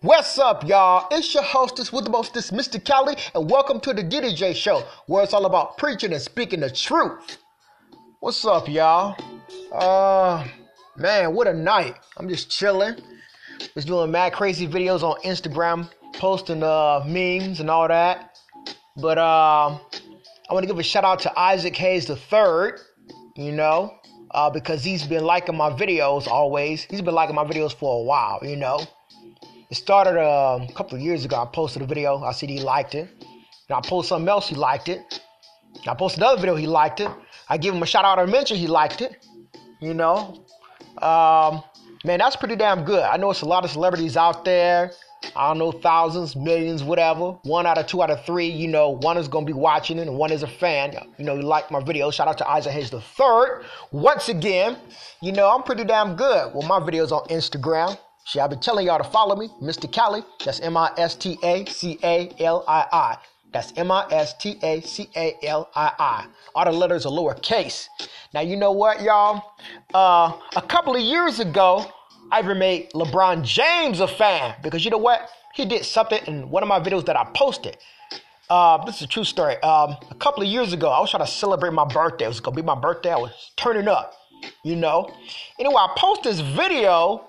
What's up, y'all? It's your hostess with the mostest, Mr. Cali, and welcome to the Diddy J Show, where it's all about preaching and speaking the truth. What's up, y'all? Uh, man, what a night! I'm just chilling, just doing mad crazy videos on Instagram, posting uh memes and all that. But uh, I want to give a shout out to Isaac Hayes the Third. You know, uh, because he's been liking my videos always. He's been liking my videos for a while. You know. It started um, a couple of years ago. I posted a video. I said he liked it. And I posted something else. He liked it. I posted another video. He liked it. I give him a shout out or mention. He liked it. You know, um, man, that's pretty damn good. I know it's a lot of celebrities out there. I don't know, thousands, millions, whatever. One out of two out of three, you know, one is gonna be watching it and one is a fan. You know, you like my video. Shout out to Isaac Hayes the third. Once again, you know, I'm pretty damn good Well, my videos on Instagram. See, I've been telling y'all to follow me, Mr. Cali. That's M I S T A C A L I I. That's M I S T A C A L I I. All the letters are lowercase. Now, you know what, y'all? Uh, a couple of years ago, I even made LeBron James a fan because you know what? He did something in one of my videos that I posted. Uh, this is a true story. Um, a couple of years ago, I was trying to celebrate my birthday. It was gonna be my birthday. I was turning up, you know. Anyway, I posted this video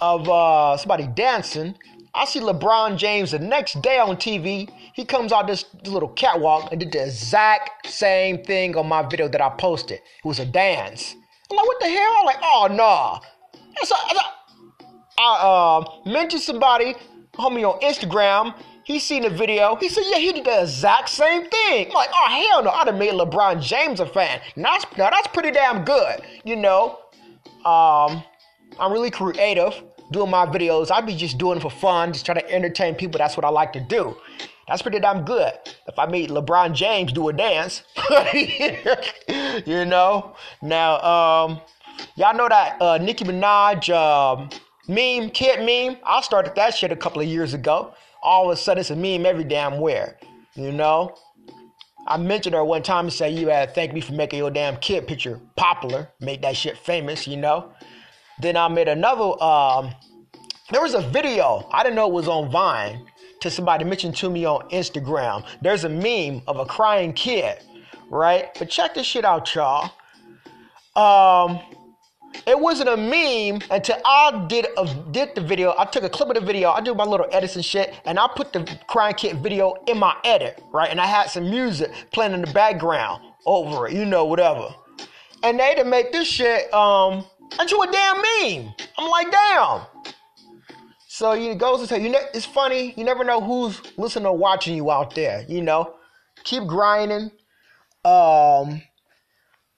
of uh, somebody dancing. I see LeBron James the next day on TV. He comes out this, little catwalk and did the exact same thing on my video that I posted. It was a dance. I'm like, what the hell? I'm like, oh no. Nah. A, I uh, mentioned somebody, homie on Instagram. He seen the video. He said, yeah, he did the exact same thing. I'm like, oh hell no, I'd have made LeBron James a fan. Now that's, now that's pretty damn good, you know. Um, I'm really creative doing my videos. I be just doing for fun, just trying to entertain people. That's what I like to do. That's pretty damn good. If I meet LeBron James do a dance, you know. Now, um, y'all know that uh, Nicki Minaj um, meme, kid meme. I started that shit a couple of years ago. All of a sudden, it's a meme every damn where, you know. I mentioned her one time and said, You had to thank me for making your damn kid picture popular, make that shit famous, you know. Then I made another. Um, there was a video I didn't know it was on Vine. To somebody mentioned to me on Instagram. There's a meme of a crying kid, right? But check this shit out, y'all. Um, it wasn't a meme until I did a, did the video. I took a clip of the video. I did my little edits and shit, and I put the crying kid video in my edit, right? And I had some music playing in the background over it, you know, whatever. And they to make this shit um into a damn meme. I'm like, damn. So it goes to say, you ne- it's funny. You never know who's listening or watching you out there. You know, keep grinding. Um,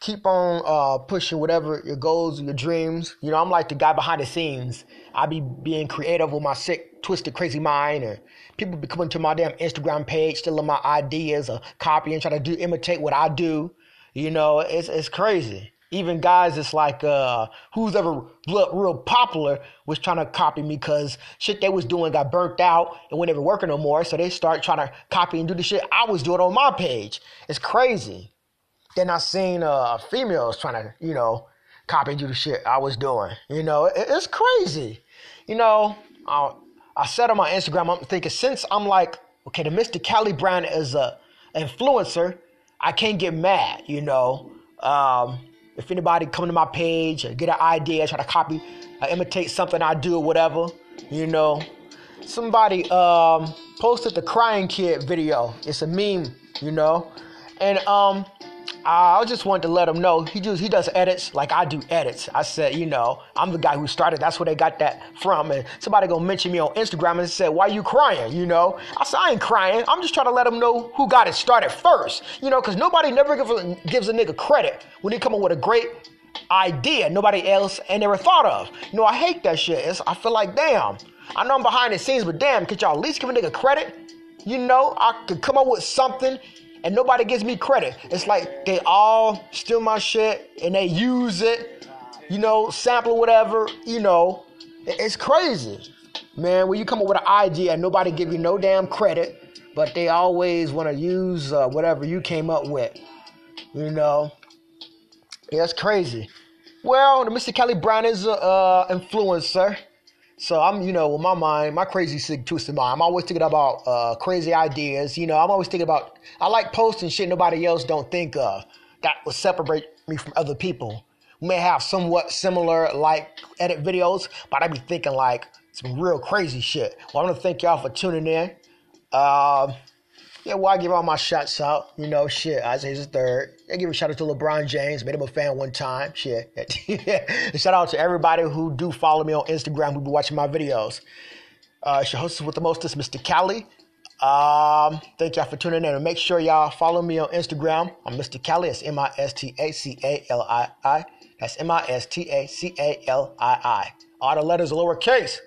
keep on uh, pushing whatever your goals, and your dreams. You know, I'm like the guy behind the scenes. I be being creative with my sick, twisted, crazy mind, or people be coming to my damn Instagram page, stealing my ideas, or copying, trying to do imitate what I do. You know, it's it's crazy even guys it's like uh who's ever real, real popular was trying to copy me because shit they was doing got burnt out and ever working no more. So they start trying to copy and do the shit i was doing on my page. It's crazy. Then i seen uh females trying to you know copy and do the shit i was doing you know? It, it's crazy. You know I, I said on my instagram i'm thinking since i'm like okay the mr cali brown is a influencer i can't get mad you know? Um if anybody come to my page get an idea, try to copy, uh, imitate something I do or whatever, you know. Somebody um, posted the crying kid video. It's a meme, you know. And um, I just wanted to let him know he does he does edits like I do edits. I said, you know, I'm the guy who started. That's where they got that from. And somebody gonna mention me on Instagram and said, why you crying? You know, I said I ain't crying. I'm just trying to let them know who got it started first. You know, because nobody never gives a, gives a nigga credit when they come up with a great idea nobody else ain't never thought of. You know, I hate that shit. It's, I feel like damn. I know I'm behind the scenes, but damn, could y'all at least give a nigga credit? You know, I could come up with something and nobody gives me credit. It's like they all steal my shit and they use it, you know, sample whatever, you know. It's crazy, man. When you come up with an idea and nobody give you no damn credit, but they always want to use uh, whatever you came up with, you know. Yeah, it's crazy. Well, Mr. Cali Brown is an uh, influencer. So I'm, you know, with my mind, my crazy sick twisted mind, I'm always thinking about uh, crazy ideas. You know, I'm always thinking about. I like posting shit nobody else don't think of that will separate me from other people. We may have somewhat similar like edit videos, but I be thinking like some real crazy shit. Well, I want to thank y'all for tuning in. Um, yeah, well, I give all my shots out. You know, shit, Isaac Hayes the third. I give a shout out to LeBron James. Made him a fan one time. Shit. shout out to everybody who do follow me on Instagram who be watching my videos. Uh, it's your hostess with the mostest, Mr. Cali. Um, thank y'all for tuning in. And make sure y'all follow me on Instagram. I'm Mr. Cali. It's M I S T A C A L I I. That's M I S T A C A L I I. All the letters are lowercase.